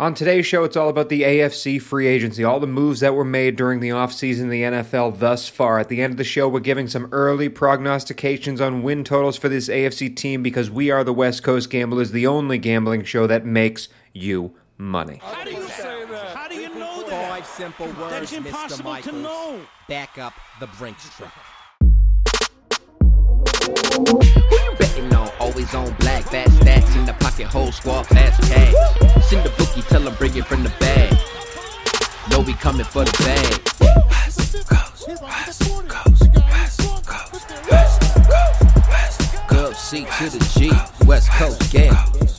On today's show, it's all about the AFC free agency, all the moves that were made during the offseason in the NFL thus far. At the end of the show, we're giving some early prognostications on win totals for this AFC team because we are the West Coast Gamblers, the only gambling show that makes you money. How do you say that? How do you know that? Five simple words, That's Mr. impossible Michaels. to know. Back up the Brinks truck. Who you betting on? Always on black, fast stacks in the pocket, whole squad, fast cash. Send the bookie, tell him bring it from the bag. Know we coming for the bag. West Go C to the G, West Coast Gamblers.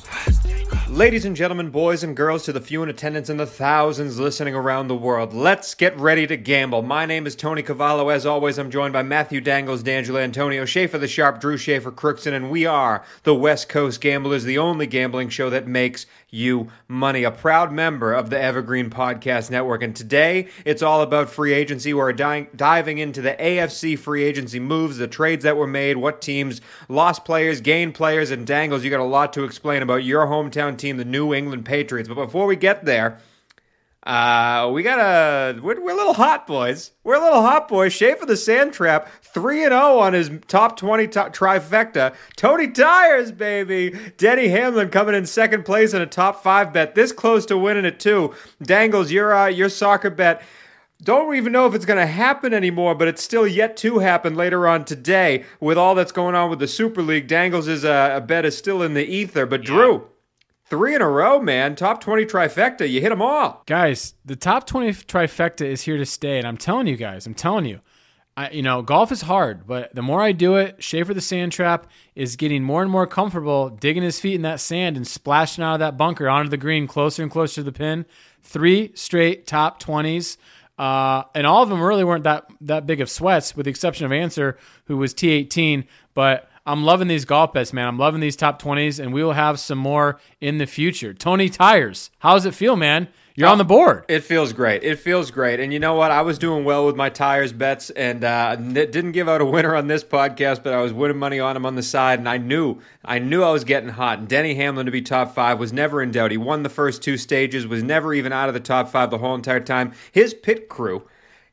Ladies and gentlemen, boys and girls, to the few in attendance and the thousands listening around the world, let's get ready to gamble. My name is Tony Cavallo. As always, I'm joined by Matthew Dangles, D'Angelo Antonio, Schaefer the Sharp, Drew Schaefer, Crookson, and we are the West Coast Gamblers, the only gambling show that makes you money. A proud member of the Evergreen Podcast Network. And today, it's all about free agency. We're di- diving into the AFC free agency moves, the trades that were made, what teams lost players, gained players, and Dangles, you got a lot to explain about your hometown team, the New England Patriots. But before we get there, uh, we got a we're, we're a little hot boys. We're a little hot boys. Schaefer the Sand Trap, three and zero on his top twenty top trifecta. Tony Tires, baby. Denny Hamlin coming in second place in a top five bet. This close to winning it too. Dangles, your uh, your soccer bet. Don't even know if it's going to happen anymore, but it's still yet to happen later on today with all that's going on with the Super League. Dangles' is uh, a bet is still in the ether, but Drew. Three in a row, man. Top 20 trifecta. You hit them all. Guys, the top 20 trifecta is here to stay. And I'm telling you guys, I'm telling you, I, you know, golf is hard, but the more I do it, Schaefer the Sand Trap is getting more and more comfortable digging his feet in that sand and splashing out of that bunker onto the green closer and closer to the pin. Three straight top 20s. Uh, and all of them really weren't that, that big of sweats, with the exception of Answer, who was T18. But I'm loving these golf bets, man. I'm loving these top 20s, and we will have some more in the future. Tony Tires, how does it feel, man? You're on the board. It feels great. It feels great. And you know what? I was doing well with my tires bets and uh, didn't give out a winner on this podcast, but I was winning money on him on the side. And I knew, I knew I was getting hot. And Denny Hamlin to be top five was never in doubt. He won the first two stages, was never even out of the top five the whole entire time. His pit crew.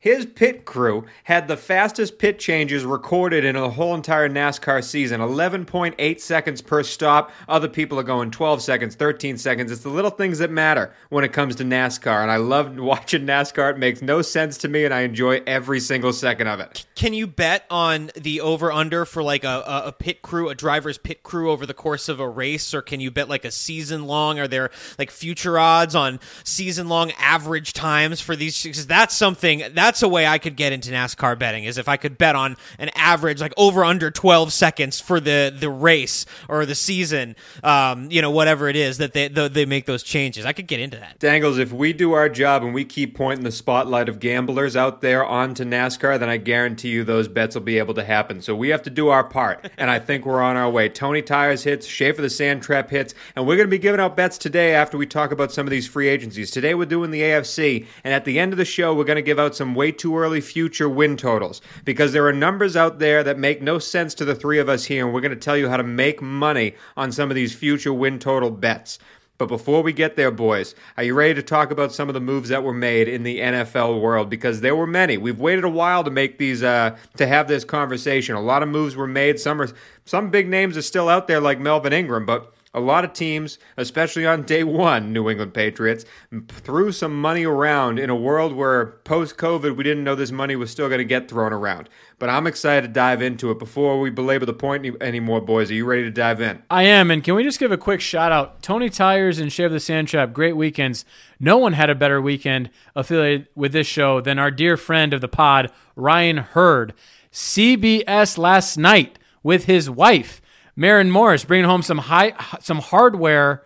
His pit crew had the fastest pit changes recorded in the whole entire NASCAR season 11.8 seconds per stop. Other people are going 12 seconds, 13 seconds. It's the little things that matter when it comes to NASCAR. And I love watching NASCAR. It makes no sense to me, and I enjoy every single second of it. Can you bet on the over under for like a, a, pit crew, a driver's pit crew over the course of a race, or can you bet like a season long? Are there like future odds on season long average times for these? Because that's something that's a way I could get into NASCAR betting is if I could bet on an average like over under twelve seconds for the the race or the season, um, you know whatever it is that they they they make those changes. I could get into that. Dangles, if we do our job and we keep pointing the spotlight of gamblers out there onto NASCAR, then I guarantee you those bets will be able to happen. So we have to do our part, and I think we're on our way. Tony Tires hits, Schaefer the Sand Trap hits, and we're going to be giving out bets today after we talk about some of these free agencies. Today we're doing the AFC, and at the end of the show, we're going to give out some way too early future win totals because there are numbers out there that make no sense to the three of us here, and we're going to tell you how to make money on some of these future win total bets. But before we get there, boys, are you ready to talk about some of the moves that were made in the NFL world? Because there were many. We've waited a while to make these, uh, to have this conversation. A lot of moves were made. Some are, some big names are still out there, like Melvin Ingram, but a lot of teams, especially on day one, New England Patriots, threw some money around in a world where post COVID, we didn't know this money was still going to get thrown around. But I'm excited to dive into it. Before we belabor the point any- anymore, boys, are you ready to dive in? I am, and can we just give a quick shout out? Tony Tires and Shave the Sand Trap, great weekends. No one had a better weekend affiliated with this show than our dear friend of the pod, Ryan Hurd. CBS last night with his wife, Maren Morris, bringing home some high, some hardware,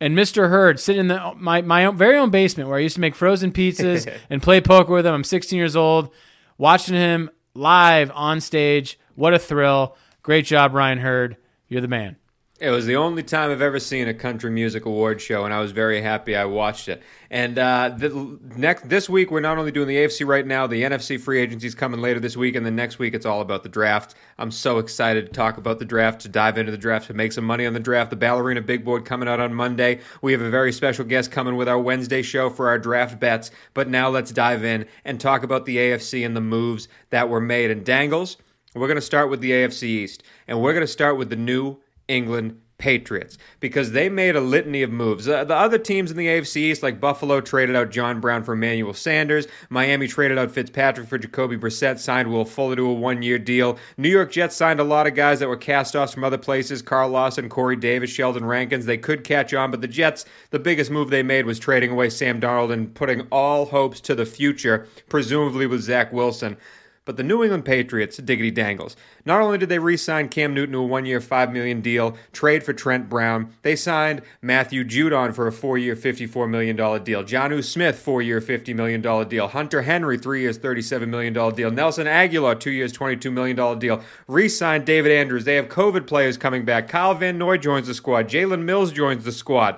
and Mr. Hurd sitting in the, my my own, very own basement where I used to make frozen pizzas and play poker with him. I'm 16 years old, watching him live on stage. What a thrill! Great job, Ryan Hurd. You're the man. It was the only time I've ever seen a country music award show, and I was very happy I watched it. And uh, the, next this week, we're not only doing the AFC right now, the NFC free agency is coming later this week, and then next week it's all about the draft. I'm so excited to talk about the draft, to dive into the draft, to make some money on the draft. The Ballerina Big Board coming out on Monday. We have a very special guest coming with our Wednesday show for our draft bets. But now let's dive in and talk about the AFC and the moves that were made. And Dangles, we're going to start with the AFC East, and we're going to start with the new England Patriots because they made a litany of moves. Uh, the other teams in the AFC East, like Buffalo, traded out John Brown for Emmanuel Sanders. Miami traded out Fitzpatrick for Jacoby Brissett, signed Will Fuller to a one year deal. New York Jets signed a lot of guys that were cast offs from other places Carl Lawson, Corey Davis, Sheldon Rankins. They could catch on, but the Jets, the biggest move they made was trading away Sam Darnold and putting all hopes to the future, presumably with Zach Wilson. But the New England Patriots, diggity dangles. Not only did they re sign Cam Newton to a one year, 5 million deal, trade for Trent Brown, they signed Matthew Judon for a four year, $54 million deal. Jonnu Smith, four year, $50 million deal. Hunter Henry, three years, $37 million deal. Nelson Agholor, two years, $22 million deal. Re signed David Andrews. They have COVID players coming back. Kyle Van Noy joins the squad. Jalen Mills joins the squad.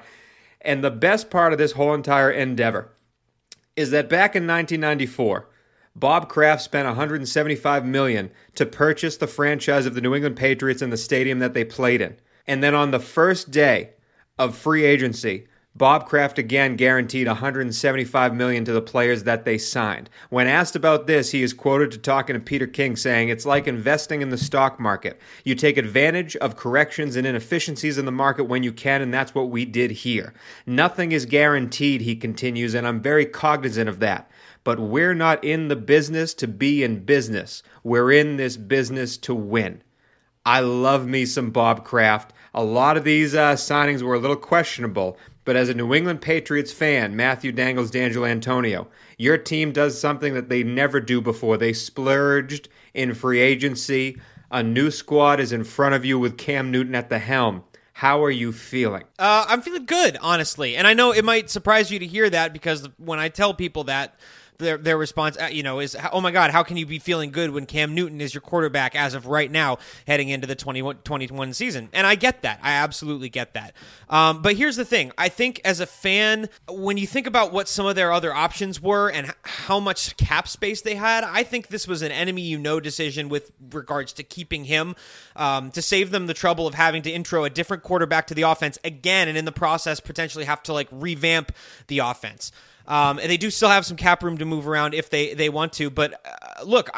And the best part of this whole entire endeavor is that back in 1994, Bob Kraft spent 175 million to purchase the franchise of the New England Patriots in the stadium that they played in. And then on the first day of free agency, Bob Kraft again guaranteed 175 million to the players that they signed. When asked about this, he is quoted to talking to Peter King saying, "It's like investing in the stock market. You take advantage of corrections and inefficiencies in the market when you can, and that's what we did here. Nothing is guaranteed," he continues, and I'm very cognizant of that but we're not in the business to be in business. We're in this business to win. I love me some Bob Kraft. A lot of these uh, signings were a little questionable, but as a New England Patriots fan, Matthew Dangles, D'Angelo Antonio, your team does something that they never do before. They splurged in free agency. A new squad is in front of you with Cam Newton at the helm. How are you feeling? Uh, I'm feeling good, honestly. And I know it might surprise you to hear that because when I tell people that, their their response, uh, you know, is oh my god, how can you be feeling good when Cam Newton is your quarterback as of right now, heading into the 2021 season? And I get that, I absolutely get that. Um, but here's the thing: I think as a fan, when you think about what some of their other options were and how much cap space they had, I think this was an enemy you know decision with regards to keeping him um, to save them the trouble of having to intro a different quarterback to the offense again, and in the process potentially have to like revamp the offense. Um, and they do still have some cap room to move around if they, they want to. But uh, look,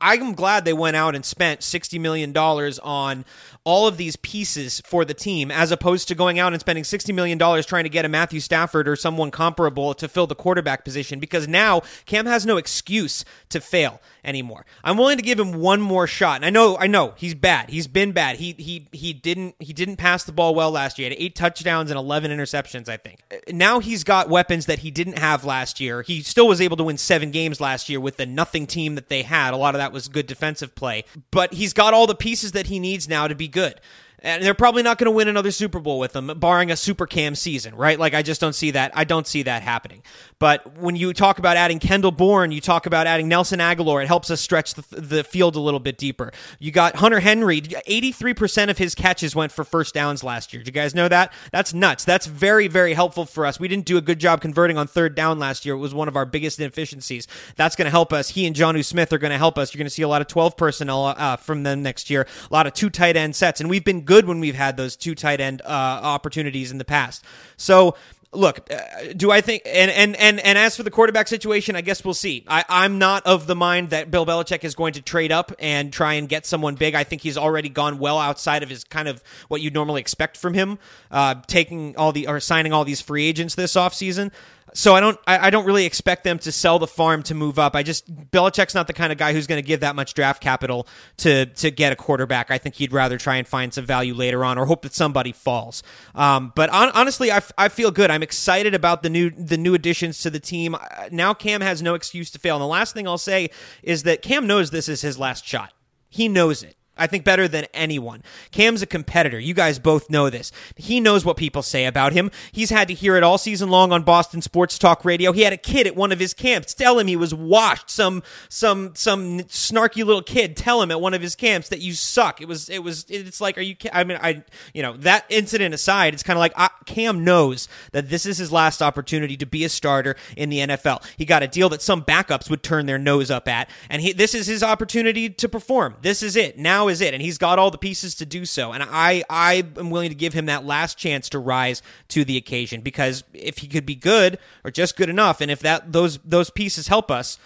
I'm glad they went out and spent $60 million on all of these pieces for the team as opposed to going out and spending $60 million trying to get a Matthew Stafford or someone comparable to fill the quarterback position because now Cam has no excuse to fail anymore. I'm willing to give him one more shot. And I know I know he's bad. He's been bad. He he he didn't he didn't pass the ball well last year. He had 8 touchdowns and 11 interceptions, I think. Now he's got weapons that he didn't have last year. He still was able to win 7 games last year with the nothing team that they had. A lot of that was good defensive play. But he's got all the pieces that he needs now to be good and they're probably not going to win another Super Bowl with them, barring a Super Cam season, right? Like I just don't see that. I don't see that happening. But when you talk about adding Kendrick Bourne, you talk about adding Nelson Agholor, it helps us stretch the, the field a little bit deeper. You got Hunter Henry. Eighty-three percent of his catches went for first downs last year. Do you guys know that? That's nuts. That's very very helpful for us. We didn't do a good job converting on third down last year. It was one of our biggest inefficiencies. That's going to help us. He and Jonnu Smith are going to help us. You're going to see a lot of twelve personnel uh, from them next year. A lot of two tight end sets, and we've been good good when we've had those two tight end uh, opportunities in the past. So look, uh, do I think and and and and as for the quarterback situation, I guess we'll see. I, I'm not of the mind that Bill Belichick is going to trade up and try and get someone big. I think he's already gone well outside of his kind of what you'd normally expect from him, uh, taking all the or signing all these free agents this offseason. So I don't I, I don't really expect them to sell the farm to move up. I just Belichick's not the kind of guy who's going to give that much draft capital to to get a quarterback. I think he'd rather try and find some value later on or hope that somebody falls. Um, but on, honestly, I, I feel good. I'm excited about the new the new additions to the team. Now Cam has no excuse to fail. And the last thing I'll say is that Cam knows this is his last shot. He knows it. I think better than anyone. Cam's a competitor. You guys both know this. He knows what people say about him. He's had to hear it all season long on Boston Sports Talk Radio. He had a kid at one of his camps tell him he was washed. Some some some snarky little kid tell him at one of his camps that you suck. It was it was it's like are you I mean I you know that incident aside, it's kind of like uh, Cam knows that this is his last opportunity to be a starter in the NFL. He got a deal that some backups would turn their nose up at and he this is his opportunity to perform. This is it. Now is it, and he's got all the pieces to do so. And I I am willing to give him that last chance to rise to the occasion because if he could be good or just good enough, and if that those those pieces help us,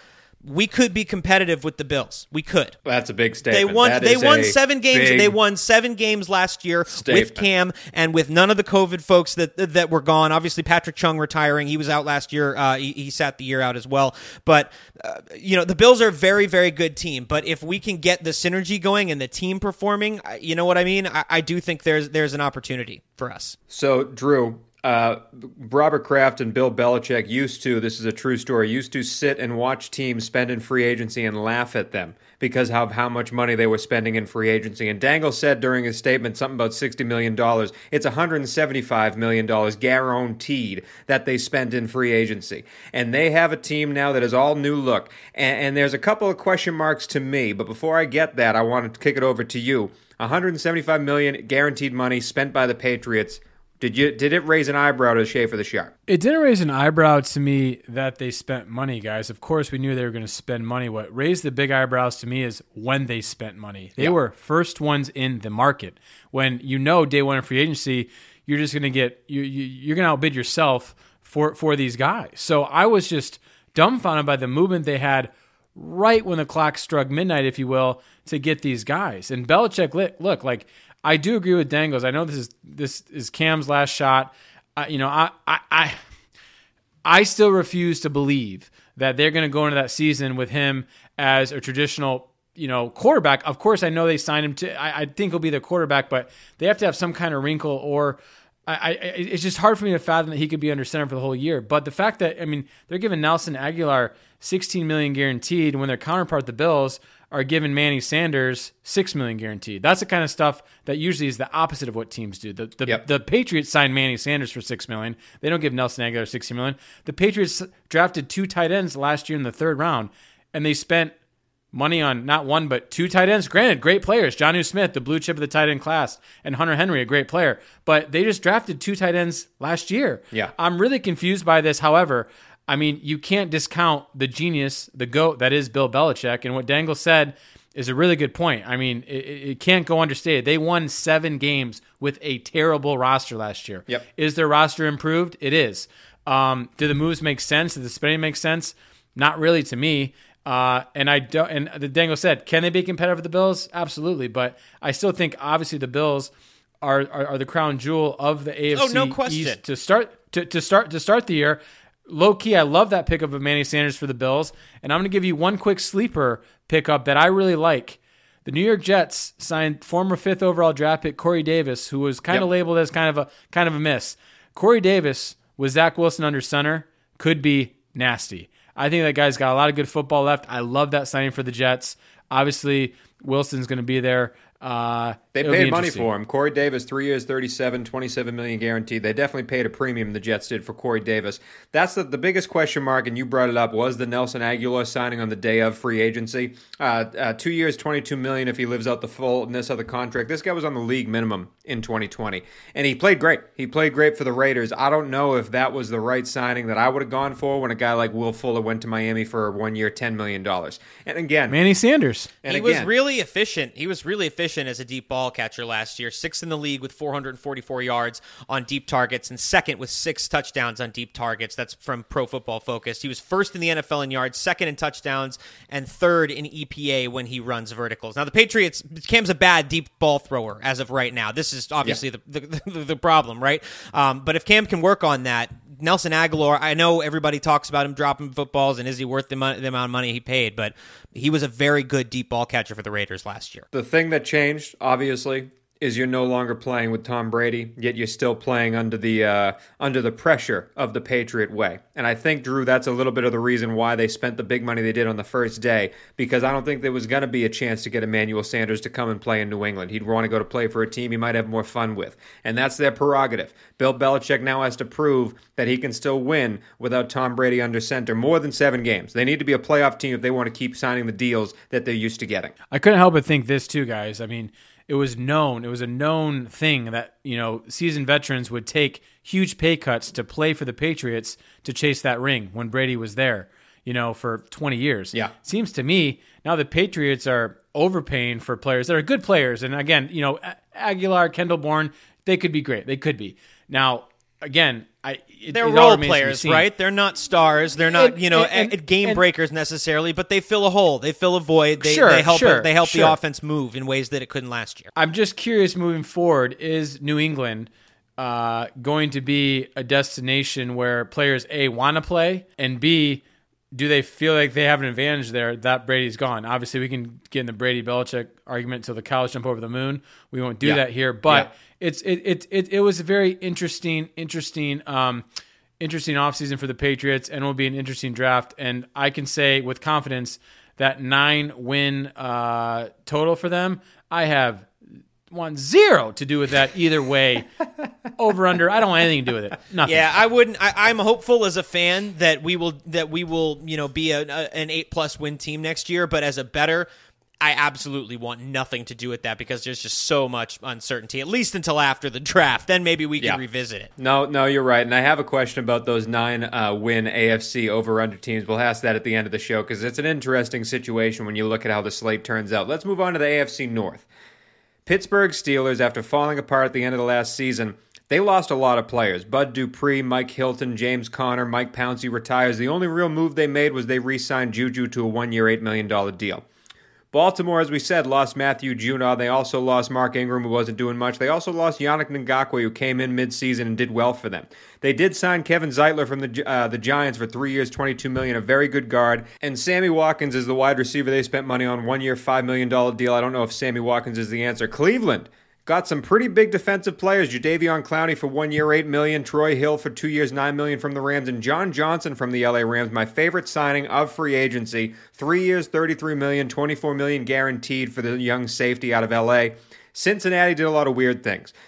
we could be competitive with the Bills. We could. That's a big statement. They won. That They won seven games. They won seven games last year with. Cam and with none of the COVID folks that that were gone. Obviously, Patrick Chung retiring. He was out last year. Uh, he, he sat the year out as well. But uh, you know, the Bills are a very, very good team. But if we can get the synergy going and the team performing, you know what I mean. I, I do think there's there's an opportunity for us. So, Drew, uh, Robert Kraft and Bill Belichick used to, this is a true story, used to sit and watch teams spend in free agency and laugh at them because of how much money they were spending in free agency. And Dangle said during his statement something about $60 million. It's $175 million guaranteed that they spent in free agency. And they have a team now that is all new look. And, and there's a couple of question marks to me. But before I get that, I want to kick it over to you. 175 million guaranteed money spent by the Patriots. Did you did it raise an eyebrow to Schaefer the Shark? It didn't raise an eyebrow to me that they spent money, guys. Of course, we knew they were going to spend money. What raised the big eyebrows to me is when they spent money. They were first ones in the market. When you know day one of free agency, you're just going to get you, you you're going to outbid yourself for for these guys. So I was just dumbfounded by the movement they had right when the clock struck midnight, if you will, to get these guys. And Belichick, look, like I do agree with Dangles. I know this is this is Cam's last shot. Uh, you know, I, I I I still refuse to believe that they're going to go into that season with him as a traditional, you know, quarterback. Of course, I know they signed him to. I, I think he'll be the quarterback, but they have to have some kind of wrinkle or. I, I, it's just hard for me to fathom that he could be under center for the whole year. But the fact that I mean they're giving Nelson Agholor 16 million guaranteed when their counterpart the Bills are giving Manny Sanders six million guaranteed. That's the kind of stuff that usually is the opposite of what teams do. The the, Yep. the Patriots signed Manny Sanders for six million. They don't give Nelson Agholor 16 million. The Patriots drafted two tight ends last year in the third round, and they spent money on not one but two tight ends. Granted, great players. Jonnu Smith, the blue chip of the tight end class, and Hunter Henry, a great player. But they just drafted two tight ends last year. Yeah. I'm really confused by this. However, I mean, you can't discount the genius, the goat that is Bill Belichick. And what Dangle said is a really good point. I mean, it, it can't go understated. They won seven games with a terrible roster last year. Yep. Is their roster improved? It is. Um, do the moves make sense? Does the spending make sense? Not really to me. Uh, and I don't. And the Dango said, can they be competitive with the Bills? Absolutely. But I still think, obviously, the Bills are are, are the crown jewel of the AFC Oh, no question. East to start to, to start to start the year. Low key, I love that pickup of Manny Sanders for the Bills, and I'm going to give you one quick sleeper pickup that I really like. The New York Jets signed former fifth overall draft pick Corey Davis, who was kind of Yep. labeled as kind of a kind of a miss. Corey Davis with Zach Wilson under center could be nasty. I think that guy's got a lot of good football left. I love that signing for the Jets. Obviously, Wilson's going to be there. Uh, They paid money for him. Corey Davis, three years, 37, 27 million guaranteed. They definitely paid a premium, the Jets did, for Corey Davis. That's the, the biggest question mark, and you brought it up, was the Nelson Agholor signing on the day of free agency. Uh, uh, two years, 22 million if he lives out the fullness of the contract. This guy was on the league minimum in 2020, and he played great. He played great for the Raiders. I don't know if that was the right signing that I would have gone for when a guy like Will Fuller went to Miami for one year, $10 million. And again, Manny Sanders. and he again, was really efficient. He was really efficient as a deep ball catcher last year. Sixth in the league with 444 yards on deep targets, and second with six touchdowns on deep targets. That's from Pro Football Focus. He was first in the NFL in yards, second in touchdowns, and third in EPA when he runs verticals. Now the Patriots, Cam's a bad deep ball thrower as of right now. This is obviously the, the, the the problem, right? Um, but if Cam can work on that, Nelson Agholor, I know everybody talks about him dropping footballs and is he worth the, the amount of money he paid, but he was a very good deep ball catcher for the Raiders last year. The thing that changed, obviously, is you're no longer playing with Tom Brady, yet you're still playing under the uh, under the pressure of the Patriot way. And I think Drew, that's a little bit of the reason why they spent the big money they did on the first day, because I don't think there was going to be a chance to get Emmanuel Sanders to come and play in New England. He'd want to go to play for a team he might have more fun with, and that's their prerogative. Bill Belichick now has to prove that he can still win without Tom Brady under center more than seven games. They need to be a playoff team if they want to keep signing the deals that they're used to getting. I couldn't help but think this too, guys. I mean, it was known, it was a known thing that, you know, seasoned veterans would take huge pay cuts to play for the Patriots to chase that ring when Brady was there, you know, for 20 years. Yeah. Seems to me now the Patriots are overpaying for players that are good players. And again, you know, Agholor, Kendrick Bourne, they could be great. They could be. Now, again, I it, They're it role remains to be players, right? They're not stars. They're not, And- you know, and- a- game and- breakers necessarily, but they fill a hole. They fill a void. They, Sure, they help. sure, they help sure. the offense move in ways that it couldn't last year. I'm just curious moving forward is New England uh, going to be a destination where players A want to play and B do they feel like they have an advantage there that Brady's gone? Obviously, we can get in the Brady Belichick argument till the cows jump over the moon. We won't do Yeah. that here, but Yeah. It's it, it it it was a very interesting interesting um interesting offseason for the Patriots and will be an interesting draft and I can say with confidence that 9 win uh total for them I have want zero to do with that either way over under I don't want anything to do with it nothing Yeah, I wouldn't. I, I'm hopeful as a fan that we will that we will you know be a, a, an eight plus win team next year. But as a better, I absolutely want nothing to do with that because there's just so much uncertainty. At least until after the draft, then maybe we can Yeah. revisit it. No, no, you're right. And I have a question about those nine uh, win AFC over under teams. We'll ask that at the end of the show because it's an interesting situation when you look at how the slate turns out. Let's move on to the AFC North. Pittsburgh Steelers, after falling apart at the end of the last season, they lost a lot of players. Bud Dupree, Mike Hilton, James Conner, Mike Pouncey retires. The only real move they made was they re signed Juju to a one year, $8 million deal. Baltimore, as we said, lost Matthew Judon. They also lost Mark Ingram, who wasn't doing much. They also lost Yannick Ngakoue, who came in midseason and did well for them. They did sign Kevin Zeitler from the uh, the Giants for three years, twenty-two million, a very good guard. And Sammy Watkins is the wide receiver they spent money on, one year, five million dollar deal. I don't know if Sammy Watkins is the answer. Cleveland. Got some pretty big defensive players. Jadeveon Clowney for one year, eight million. Troy Hill for two years, nine million from the Rams, and John Johnson from the LA Rams. My favorite signing of free agency. Three years, thirty-three million, twenty-four million guaranteed for the young safety out of LA. Cincinnati did a lot of weird things.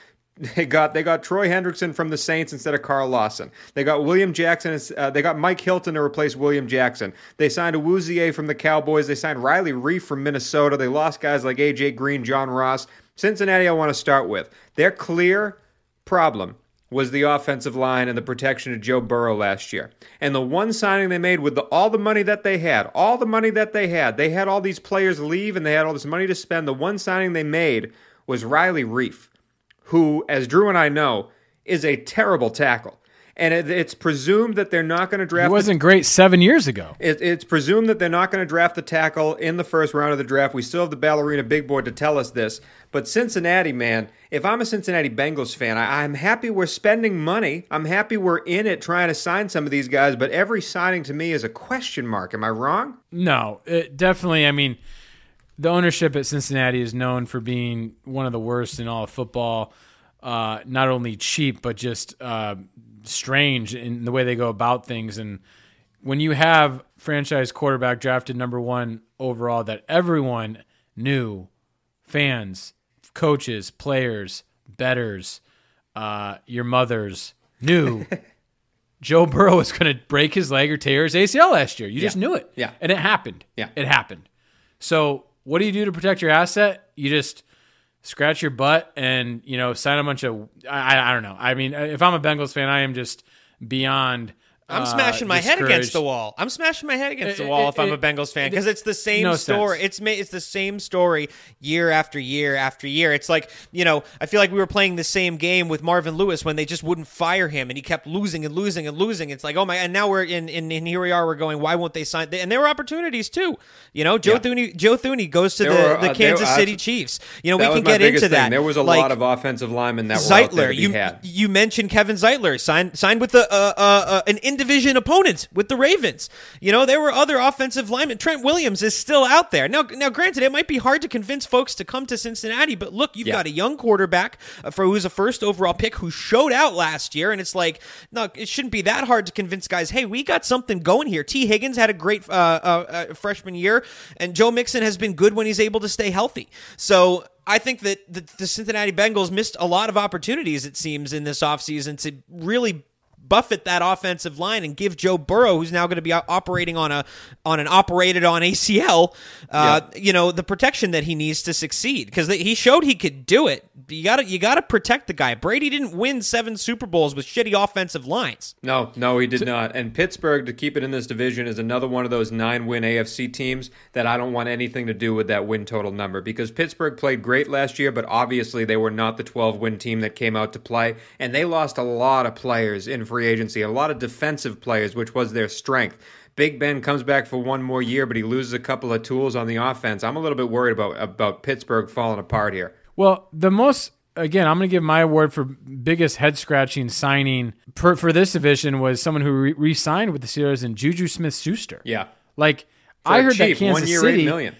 They got they got Troy Hendrickson from the Saints instead of Carl Lawson. They got William Jackson. Uh, they got Mike Hilton to replace William Jackson. They signed Awuzie from the Cowboys. They signed Riley Reiff from Minnesota. They lost guys like AJ Green, John Ross. Cincinnati, I want to start with. Their clear problem was the offensive line and the protection of Joe Burrow last year. And the one signing they made with the, all the money that they had, all the money that they had, they had all these players leave and they had all this money to spend. The one signing they made was Riley Reiff, who, as Drew and I know, is a terrible tackle. And it, it's presumed that they're not going to draft. the- wasn't great 7 years ago it, it's presumed that they're not going to draft the tackle in the first round of the draft. We still have the ballerina big board to tell us this. But Cincinnati, man, if I'm a Cincinnati Bengals fan, I, I'm happy we're spending money. I'm happy we're in it trying to sign some of these guys. But every signing to me is a question mark. Am I wrong? No, it definitely. I mean, the ownership at Cincinnati is known for being one of the worst in all of football. Uh, not only cheap, but just uh, strange in the way they go about things. And when you have franchise quarterback drafted number one overall, that everyone knew, fans, coaches, players, betters, uh, your mothers knew. Joe Burrow was going to break his leg or tear his ACL last year. You just knew it. Yeah. And it happened. Yeah. It happened. So what do you do to protect your asset? You just scratch your butt and, you know, sign a bunch of, I, I- don't know. I mean, if I'm a Bengals fan, I am just beyond. I'm uh, smashing my head against the wall. I'm smashing my head against the wall if I'm a Bengals fan because it's the same no story. sense. It's ma- it's the same story year after year after year. It's like you know I feel like we were playing the same game with Marvin Lewis when they just wouldn't fire him and he kept losing and losing and losing. It's like oh my and now we're in in, in here we are we're going why won't they sign? And there were opportunities too. You know Joe Yeah. Thuney Joe Thuney goes to There the, were, the uh, Kansas there- City uh, Chiefs. You know we can get into thing. that. There was a Like, lot of offensive linemen that were out there you had. you mentioned Kevin Zeitler signed signed with the uh, uh, uh, an division opponents with the Ravens. You know, there were other offensive linemen. Trent Williams is still out there. Now, now granted, it might be hard to convince folks to come to Cincinnati, but look, you've Yeah. got a young quarterback uh, for who's a first overall pick who showed out last year, and it's like, no, it shouldn't be that hard to convince guys. Hey, we got something going here. Tee Higgins had a great uh, uh, uh, freshman year, and Joe Mixon has been good when he's able to stay healthy. So. I think that the, the Cincinnati Bengals missed a lot of opportunities, it seems, in this offseason to really buffet that offensive line and give Joe Burrow, who's now going to be operating on a on an operated on ACL, uh, you know, the protection that he needs to succeed because he showed he could do it. You got to you got to protect the guy. Brady didn't win seven Super Bowls with shitty offensive lines. No, no, he did not. And Pittsburgh, to keep it in this division, is another one of those nine win AFC teams that I don't want anything to do with that win total number because Pittsburgh played great last year, but obviously they were not the 12 win team that came out to play. And they lost a lot of players in free agency, a lot of defensive players, which was their strength. Big Ben comes back for one more year, but he loses a couple of tools on the offense. I'm a little bit worried about, about Pittsburgh falling apart here. Well, the most again, I'm going to give my award for biggest head scratching signing for, for this division was someone who re- re-signed with the Steelers and Juju Smith-Schuster. Yeah. Like For I heard cheap, that Kansas year, City.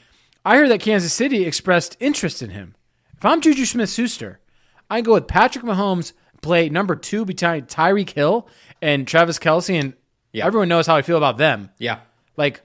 I heard that Kansas City expressed interest in him. If I'm Juju Smith-Schuster, I go with Patrick Mahomes play number 2 between Tyreek Hill and Travis Kelce and Yeah. everyone knows how I feel about them. Yeah. Like,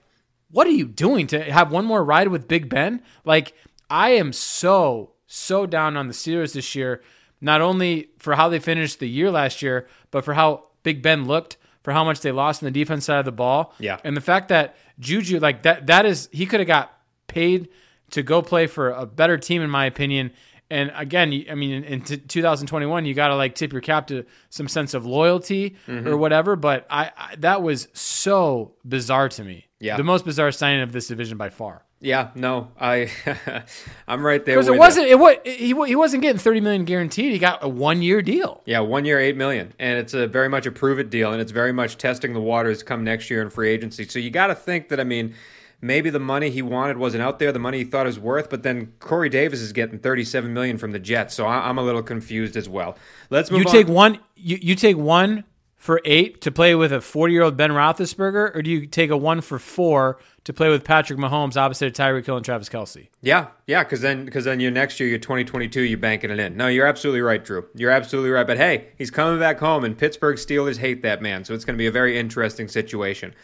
what are you doing to have one more ride with Big Ben? Like, I am so, so down on the Steelers this year, not only for how they finished the year last year, but for how Big Ben looked, for how much they lost in the defense side of the ball. Yeah. And the fact that Juju, like that, that is, he could have got paid to go play for a better team, in my opinion. And again, I mean, in, in t- 2021, you got to like tip your cap to some sense of loyalty Mm-hmm. or whatever. But I, I, that was so bizarre to me. Yeah. the most bizarre signing of this division by far. Yeah, no, I, I'm right there. Because it wasn't, it was he, he wasn't getting 30 million guaranteed. He got a one year deal. Yeah, one year, eight million, and it's a very much a prove it deal, and it's very much testing the waters come next year in free agency. So you got to think that I mean, maybe the money he wanted wasn't out there, the money he thought it was worth, but then Corey Davis is getting thirty-seven million from the Jets, so I, I'm a little confused as well. Let's move You on. take one, you, you take one for eight to play with a 40 year old Ben Roethlisberger, or do you take a one for four to play with Patrick Mahomes opposite of Tyreek Hill and Travis Kelce? Yeah, yeah, because then because then your next year, your 2022, you're banking it in. No, you're absolutely right, Drew. You're absolutely right. But hey, he's coming back home, and Pittsburgh Steelers hate that man, so it's going to be a very interesting situation.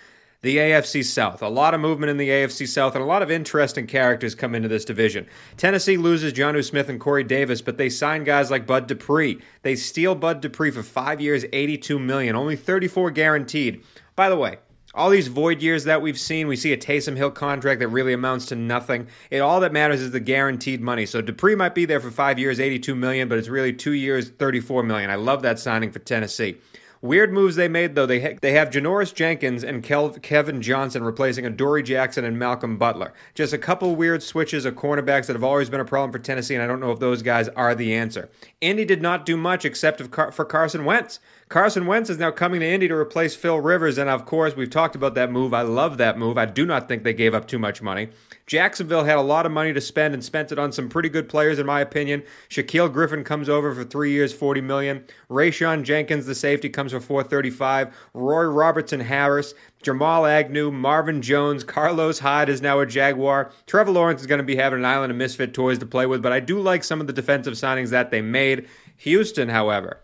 The AFC South. A lot of movement in the AFC South, and a lot of interesting characters come into this division. Tennessee loses Jonnu Smith and Corey Davis, but they sign guys like Bud Dupree. They steal Bud Dupree for five years, 82 million, only 34 guaranteed. By the way, all these void years that we've seen, we see a Taysom Hill contract that really amounts to nothing. It all that matters is the guaranteed money. So Dupree might be there for five years, 82 million, but it's really two years, 34 million. I love that signing for Tennessee. Weird moves they made though. They ha- they have Janoris Jenkins and Kel- Kevin Johnson replacing Adoree' Jackson and Malcolm Butler. Just a couple weird switches of cornerbacks that have always been a problem for Tennessee, and I don't know if those guys are the answer. Indy did not do much except Car- for Carson Wentz. Carson Wentz is now coming to Indy to replace Phil Rivers, and of course, we've talked about that move. I love that move. I do not think they gave up too much money. Jacksonville had a lot of money to spend and spent it on some pretty good players, in my opinion. Shaquille Griffin comes over for three years, forty million. Rayshawn Jenkins, the safety, comes for four thirty-five. Roy Robertson Harris, Jamal Agnew, Marvin Jones, Carlos Hyde is now a Jaguar. Trevor Lawrence is going to be having an island of misfit toys to play with, but I do like some of the defensive signings that they made. Houston, however,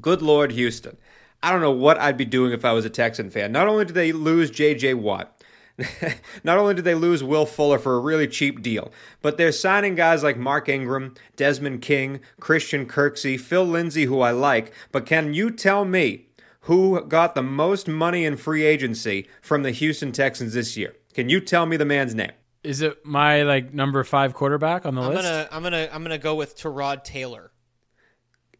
Good Lord, Houston. I don't know what I'd be doing if I was a Texan fan. Not only did they lose J.J. Watt, not only did they lose Will Fuller for a really cheap deal, but they're signing guys like Mark Ingram, Desmond King, Christian Kirksey, Phil Lindsay, who I like. But can you tell me who got the most money in free agency from the Houston Texans this year? Can you tell me the man's name? Is it my like number five quarterback on the I'm list? gonna I'm gonna I'm gonna go with Tyrod Taylor.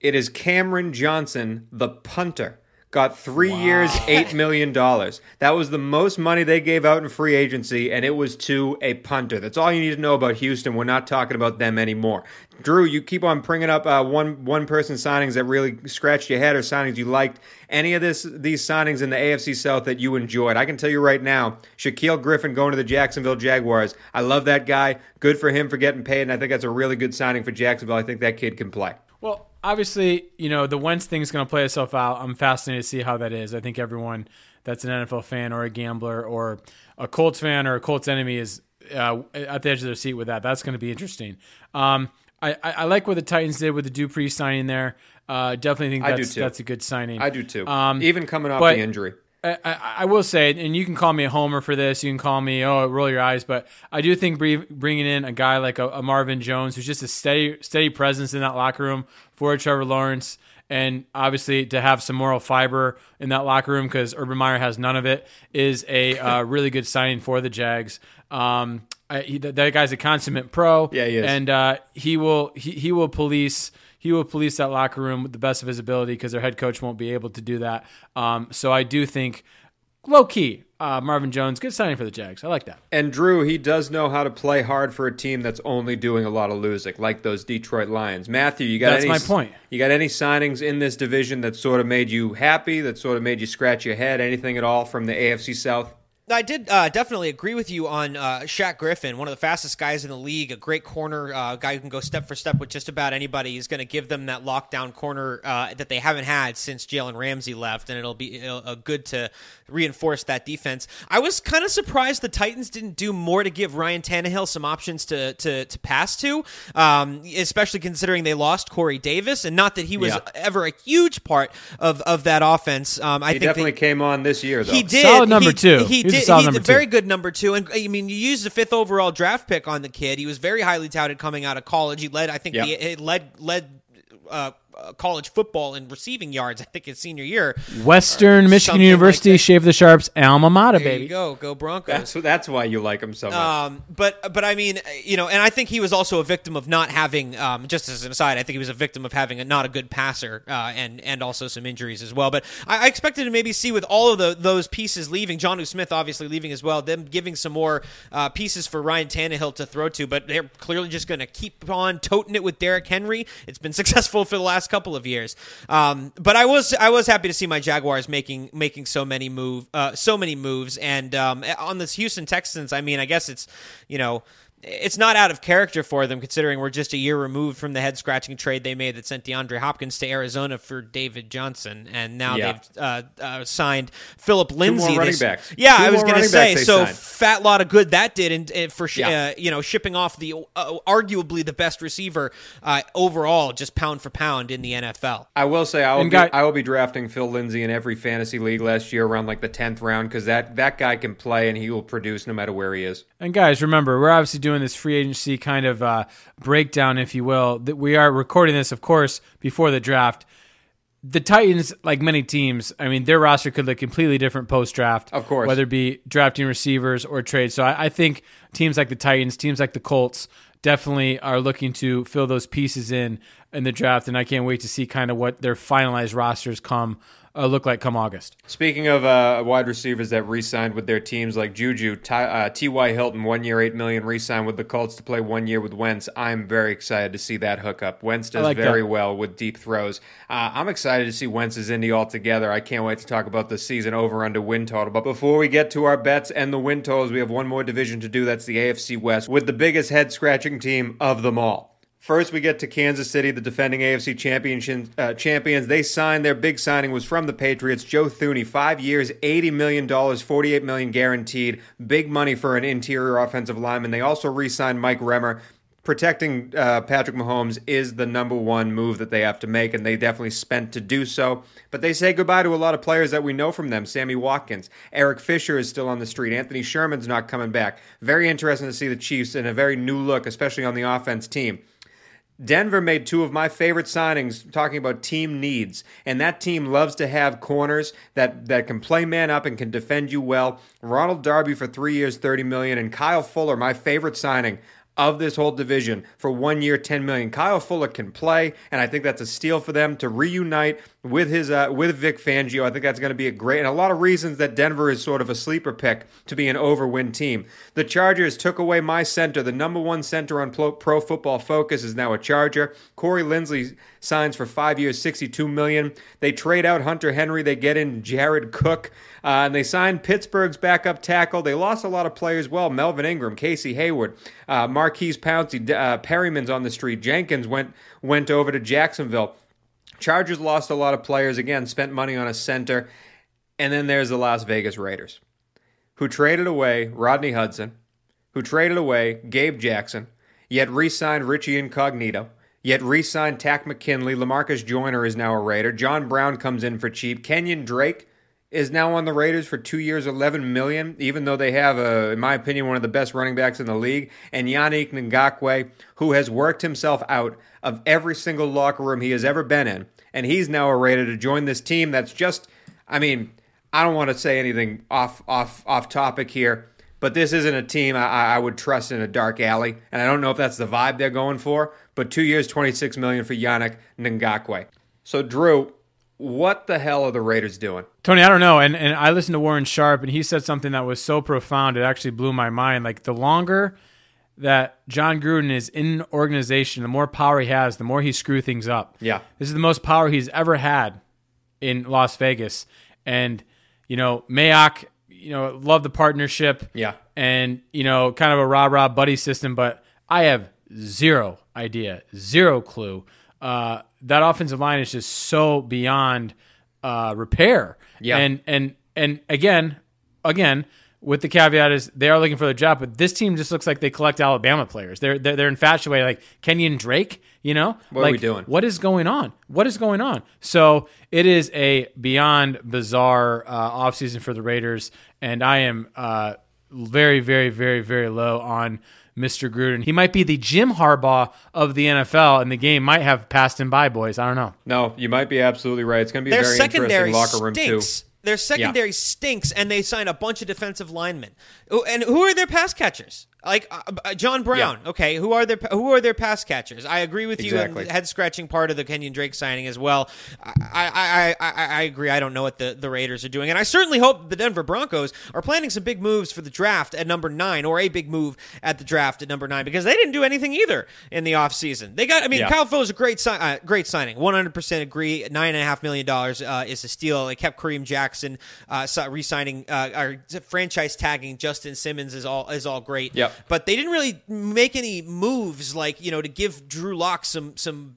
It is Cameron Johnston, the punter. Got three years, $8 million. That was the most money they gave out in free agency, and it was to a punter. That's all you need to know about Houston. We're not talking about them anymore. Drew, you keep on bringing up uh, one one person signings that really scratched your head or signings you liked. Any of this these signings in the AFC South that you enjoyed? I can tell you right now, Shaquille Griffin going to the Jacksonville Jaguars. I love that guy. Good for him for getting paid, and I think that's a really good signing for Jacksonville. I think that kid can play. Well, obviously, you know, the Wentz thing is going to play itself out. I'm fascinated to see how that is. I think everyone that's an NFL fan or a gambler or a Colts fan or a Colts enemy is uh, at the edge of their seat with that. That's going to be interesting. Um, I, I, I like what the Titans did with the Dupree signing there. Uh, definitely think that's that's a good signing. I do too. Um, Even coming off but- the injury. I, I, I will say, and you can call me a homer for this. You can call me, oh, roll your eyes. But I do think bringing in a guy like a, a Marvin Jones, who's just a steady, steady presence in that locker room for Trevor Lawrence, and obviously to have some moral fiber in that locker room because Urban Meyer has none of it, is a uh, really good signing for the Jags. Um, I, he, that that guy's a consummate pro. Yeah, he is. And uh, he will he, he will police he will police that locker room with the best of his ability because their head coach won't be able to do that. Um, so I do think low key uh, Marvin Jones good signing for the Jags. I like that. And Drew, he does know how to play hard for a team that's only doing a lot of losing, like those Detroit Lions. Matthew, you got That's any, my point. You got any signings in this division that sort of made you happy, that sort of made you scratch your head? Anything at all from the AFC South? I did uh, definitely agree with you on uh, Shaq Griffin, one of the fastest guys in the league, a great corner uh, guy who can go step for step with just about anybody. He's going to give them that lockdown corner uh, that they haven't had since Jalen Ramsey left, and it'll be it'll, uh, good to reinforce that defense. I was kind of surprised the Titans didn't do more to give Ryan Tannehill some options to to, to pass to, um, especially considering they lost Corey Davis, and not that he was Yeah. ever a huge part of of that offense. Um, I He think definitely they, came on this year, though. he did. Solid number He- two. He He was a did. He's a very two. good number two. And I mean, you used the fifth overall draft pick on the kid. He was very highly touted coming out of college. He led, I think, Yep. he, he led led uh, college football in receiving yards. I think his senior year. Western Michigan something like University, that. Shave the Sharps, alma mater, There baby. you go, go Broncos. That's that's why you like him so much. Um, but but I mean, you know, and I think he was also a victim of not having. Um, just as an aside, I think he was a victim of having a, not a good passer, uh, and and also some injuries as well. But I, I expected to maybe see with all of the those pieces leaving, John Smith obviously leaving as well, them giving some more uh, pieces for Ryan Tannehill to throw to. But they're clearly just going to keep on toting it with Derrick Henry. It's been successful for the last couple of years. Um, but I was I was happy to see my Jaguars making making so many move uh, so many moves, and um, on this Houston Texans, I mean, I guess it's you know it's not out of character for them considering we're just a year removed from the head scratching trade they made that sent DeAndre Hopkins to Arizona for David Johnson, and now Yeah. they've uh, uh, signed Philip Lindsay. running this- backs. Yeah, Two I was going to say so. signed. Fat lot of good that did, and, and for sh- Yeah. uh, you know shipping off the uh, arguably the best receiver uh, overall, just pound for pound in the NFL. I will say I will And be, guy- I will be drafting Phil Lindsay in every fantasy league last year around like the tenth round because that that guy can play and he will produce no matter where he is. And guys, remember, we're obviously doing this free agency kind of uh, breakdown, if you will. That we are recording this, of course, before the draft. The Titans, like many teams, I mean, their roster could look completely different post draft. Of course. whether it be drafting receivers or trade. So I, I think teams like the Titans, teams like the Colts, definitely are looking to fill those pieces in in the draft. And I can't wait to see kind of what their finalized rosters come uh, look like come August. Speaking of uh, wide receivers that re-signed with their teams like Juju, Ty, uh, T.Y. Hilton, one year, eight million, re-signed with the Colts to play one year with Wentz. I'm very excited to see that hookup. Wentz does like very that. well with deep throws. Uh, I'm excited to see Wentz's Indy altogether. I can't wait to talk about the season over under win total. But before we get to our bets and the win totals, we have one more division to do. That's the AFC West with the biggest head scratching team of them all. First, we get to Kansas City, the defending AFC championship, uh, champions. They signed their big signing was from the Patriots. Joe Thuney, five years, eighty million dollars, forty-eight million guaranteed. Big money for an interior offensive lineman. They also re-signed Mike Remmer. Protecting uh, Patrick Mahomes is the number one move that they have to make, and they definitely spent to do so. But they say goodbye to a lot of players that we know from them. Sammy Watkins, Eric Fisher is still on the street. Anthony Sherman's not coming back. Very interesting to see the Chiefs in a very new look, especially on the offense team. Denver made two of my favorite signings talking about team needs. And that team loves to have corners that, that can play man up and can defend you well. Ronald Darby for three years, 30 million, and Kyle Fuller, my favorite signing of this whole division for one year, 10 million. Kyle Fuller can play, and I think that's a steal for them to reunite with his uh, with Vic Fangio. I think that's going to be a great and a lot of reasons that Denver is sort of a sleeper pick to be an overwin team. The Chargers took away my center, the number one center on Pro, Football Focus is now a Charger. Corey Linsley signs for five years, 62 million. They trade out Hunter Henry. They get in Jared Cook. Uh, and they signed Pittsburgh's backup tackle. They lost a lot of players well. Melvin Ingram, Casey Hayward, uh, Marquise Pouncey, uh, Perryman's on the street. Jenkins went went over to Jacksonville. Chargers lost a lot of players again, spent money on a center, and then there's the Las Vegas Raiders, who traded away Rodney Hudson, who traded away Gabe Jackson, yet re-signed Richie Incognito, yet re-signed Takk McKinley. Lamarcus Joyner is now a Raider. John Brown comes in for cheap. Kenyon Drake is now on the Raiders for two years, eleven million. Even though they have, a, in my opinion, one of the best running backs in the league, and Yannick Ngakoue, who has worked himself out of every single locker room he has ever been in, and he's now a Raider to join this team. That's just, I mean, I don't want to say anything off off off topic here, but this isn't a team I, I would trust in a dark alley, and I don't know if that's the vibe they're going for. But two years, twenty six million for Yannick Ngakoue. So Drew, what the hell are the Raiders doing? Tony, I don't know. And and I listened to Warren Sharp, and he said something that was so profound it actually blew my mind. Like the longer that Jon Gruden is in an organization, the more power he has, the more he screw things up. Yeah. This is the most power he's ever had in Las Vegas. And, you know, Mayock, you know, love the partnership. Yeah. And, you know, kind of a rah rah buddy system, but I have zero idea, zero clue. Uh, that offensive line is just so beyond uh, repair. Yeah. And and and again, again, with the caveat is they are looking for the job, but this team just looks like they collect Alabama players. They're they're, they're infatuated, like Kenyon Drake. You know, What are we doing? What is going on? What is going on? So it is a beyond bizarre uh, offseason for the Raiders, and I am uh, very, very, very, very low on Mr. Gruden. He might be the Jim Harbaugh of the NFL, and the game might have passed him by, boys. I don't know. No, you might be absolutely right. It's going to be a Their very secondary interesting locker room stinks. too. Their secondary stinks, and they sign a bunch of defensive linemen. Oh, And who are their pass catchers? Like uh, uh, John Brown. Okay, who are their who are their pass catchers? I agree with you Exactly. on the head scratching part of the Kenyon Drake signing as well. I, I, I, I, agree. I don't know what the, the Raiders are doing, and I certainly hope the Denver Broncos are planning some big moves for the draft at number nine, or a big move at the draft at number nine, because they didn't do anything either in the offseason. They got. I mean, Yeah. Kyle is a great si- uh, great signing. One hundred percent agree. Nine and a half million dollars uh, is a steal. They kept Kareem Jackson, uh, re-signing uh, or franchise tagging Justin Simmons is all is all great. But they didn't really make any moves like you know to give Drew Lock some some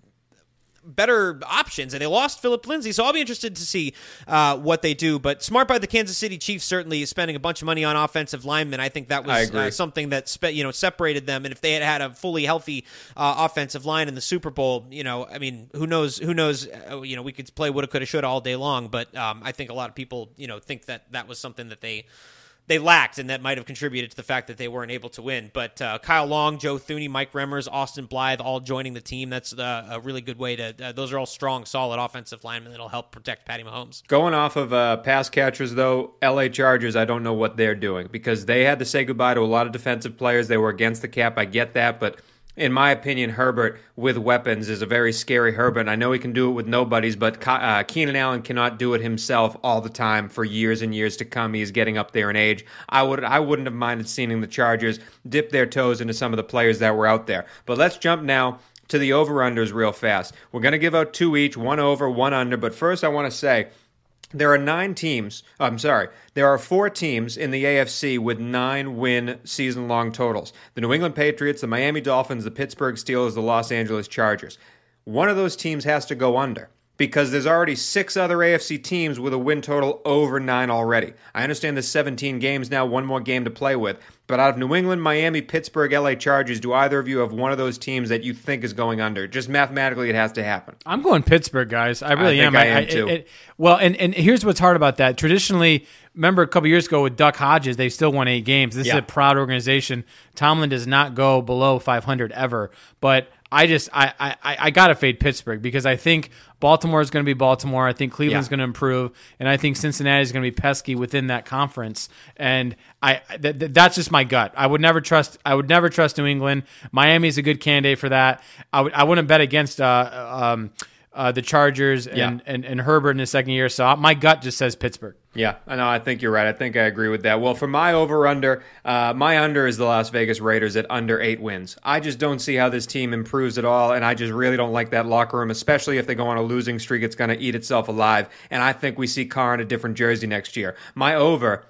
better options, and they lost Philip Lindsay. So I'll be interested to see uh, what they do. But smart by the Kansas City Chiefs certainly is spending a bunch of money on offensive linemen. I think that was uh, something that spe- you know separated them. And if they had had a fully healthy uh, offensive line in the Super Bowl, you know, I mean, who knows? Who knows? Uh, you know, we could play woulda, coulda, shoulda all day long. But um, I think a lot of people, you know, think that that was something that they they lacked, and that might have contributed to the fact that they weren't able to win. But uh, Kyle Long, Joe Thuney, Mike Remmers, Austin Blythe, all joining the team. That's uh, a really good way to. Uh, those are all strong, solid offensive linemen that'll help protect Patty Mahomes. Going off of uh, pass catchers, though, LA Chargers, I don't know what they're doing because they had to say goodbye to a lot of defensive players. They were against the cap. I get that. But in my opinion, Herbert with weapons is a very scary Herbert. I know he can do it with nobodies, but uh, Keenan Allen cannot do it himself all the time for years and years to come. He's getting up there in age. I, would, I wouldn't have minded seeing the Chargers dip their toes into some of the players that were out there. But let's jump now to the over unders real fast. We're going to give out two each, one over, one under. But first, I want to say there are nine teams. Oh, I'm sorry. There are four teams in the AFC with nine win season long totals the New England Patriots, the Miami Dolphins, the Pittsburgh Steelers, the Los Angeles Chargers. One of those teams has to go under because there's already six other AFC teams with a win total over nine already. I understand there's 17 games now, one more game to play with. But out of New England, Miami, Pittsburgh, LA Chargers, do either of you have one of those teams that you think is going under? Just mathematically, it has to happen. I'm going Pittsburgh, guys. I really think am. I am, too. it- well, and, and here's what's hard about that. Traditionally, remember a couple years ago with Duck Hodges, they still won eight games. This Yeah. is a proud organization. Tomlin does not go below 500 ever, but I just I I, I- gotta fade Pittsburgh because I think Baltimore is going to be Baltimore. I think Cleveland's Yeah. going to improve, and I think Cincinnati is going to be pesky within that conference. And I th- th- that's just my gut. I would never trust. I would never trust New England. Miami is a good candidate for that. I would. I wouldn't bet against. Uh, um, uh, the Chargers and, Yeah. and, and Herbert in his second year. So my gut just says Pittsburgh. Yeah, I know. I think you're right. I think I agree with that. Well, for my over under, uh, my under is the Las Vegas Raiders at under eight wins. I just don't see how this team improves at all, and I just really don't like that locker room, especially if they go on a losing streak. It's going to eat itself alive, and I think we see Carr in a different jersey next year. My over.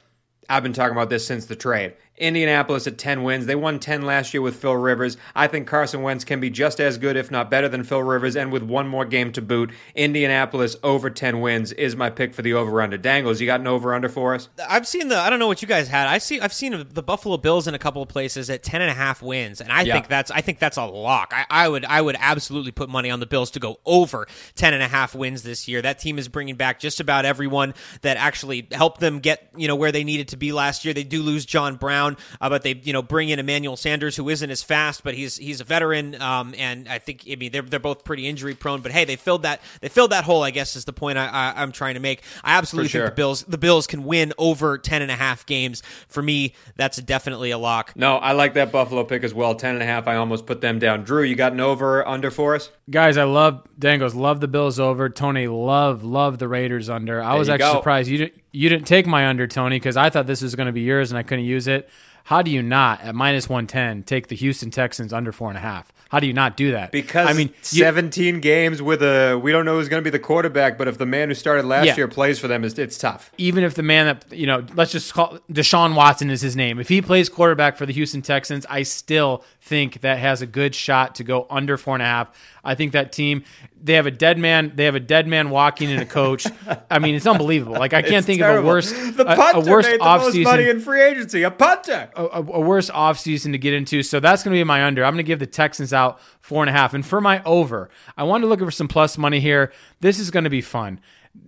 I've been talking about this since the trade. Indianapolis at 10 wins. They won 10 last year with Phil Rivers. I think Carson Wentz can be just as good, if not better, than Phil Rivers. And with one more game to boot, Indianapolis over 10 wins is my pick for the over under. Dangles, you got an over under for us? I've seen the. I don't know what you guys had. I see. I've seen the Buffalo Bills in a couple of places at ten and a half wins, and I Yeah. think that's. I think that's a lock. I, I would. I would absolutely put money on the Bills to go over ten and a half wins this year. That team is bringing back just about everyone that actually helped them get you know where they needed to be last year. They do lose John Brown, uh, but they you know bring in Emmanuel Sanders, who isn't as fast, but he's he's a veteran, um, and I think I mean they're they're both pretty injury prone. But hey, they filled that they filled that hole. I guess is the point I, I, I'm trying to make. I absolutely sure. think the Bills the Bills can win over 10 and a half games. For me, that's definitely a lock. No, I like that Buffalo pick as well. 10 and a half. I almost put them down. Drew, you got an over under for us? Guys, I love Dangos. Love the Bills over. Tony, love love the Raiders under. I was actually go. surprised you didn't you didn't take my under, Tony, because I thought this was going to be yours and I couldn't use it. How do you not at minus one ten take the Houston Texans under four and a half? How do you not do that? Because I mean, you- 17 games with a, we don't know who's going to be the quarterback, but if the man who started last Yeah. year plays for them, it's, it's tough. even if the man that you know, let's just call Deshaun Watson is his name. If he plays quarterback for the Houston Texans, I still think that has a good shot to go under four and a half. I think that team they have a dead man. They have a dead man walking in a coach. I mean, it's unbelievable. Like I can't It's think terrible. of a worse The a, punter a worse made the most money offseason in free agency. A punter. a, a worse offseason to get into. So that's going to be my under. I'm going to give the Texans out four and a half. And for my over, I wanted to look for some plus money here. This is going to be fun.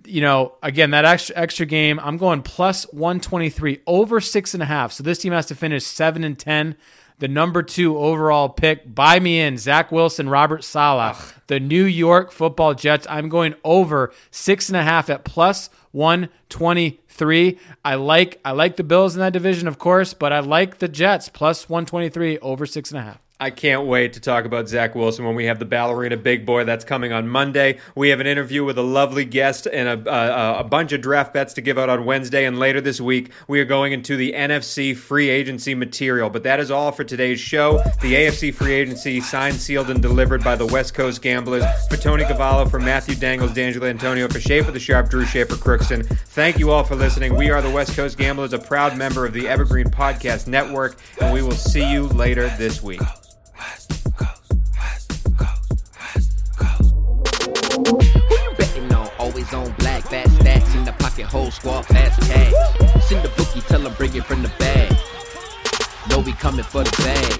You know, again, that extra extra game, I'm going plus 123 over six and a half. So this team has to finish seven and 10. The number two overall pick, buy me in, Zach Wilson, Robert Saleh, the New York football Jets. I'm going over six and a half at plus 123. I like I like the Bills in that division, of course, but I like the Jets plus 123 over six and a half. I can't wait to talk about Zach Wilson when we have the Ballerina Big Boy. That's coming on Monday. We have an interview with a lovely guest and a, a, a bunch of draft bets to give out on Wednesday. And later this week, we are going into the NFC free agency material. But that is all for today's show. The AFC free agency signed, sealed, and delivered by the West Coast Gamblers. For Tony Cavallo, for Matthew Dangles, D'Angelo Antonio, for Schaefer the Sharp, Drew Schaefer Crookston. Thank you all for listening. We are the West Coast Gamblers, a proud member of the Evergreen Podcast Network, and we will see you later this week. Who you betting on? Always on black, fat stacks in the pocket, whole squad, fast cash. Send the bookie, tell them bring it from the bag. Know we coming for the bag.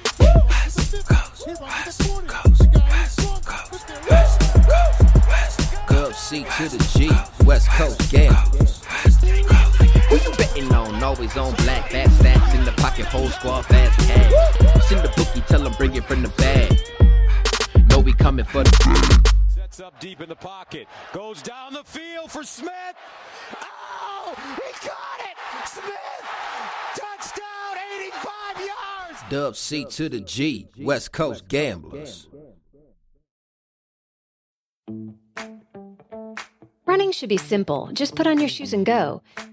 Gov C to the G, West Coast gamblers. Who you betting on? Always on black, fat stacks in the pocket, whole squad, fast cash. Send the bookie, tell them bring it from the bag. Know we coming for the. Sets up deep in the pocket. Goes down the field for Smith. Oh, he got it! Smith! Touchdown, 85 yards! Dub C to the G, West Coast gamblers. Running should be simple. Just put on your shoes and go.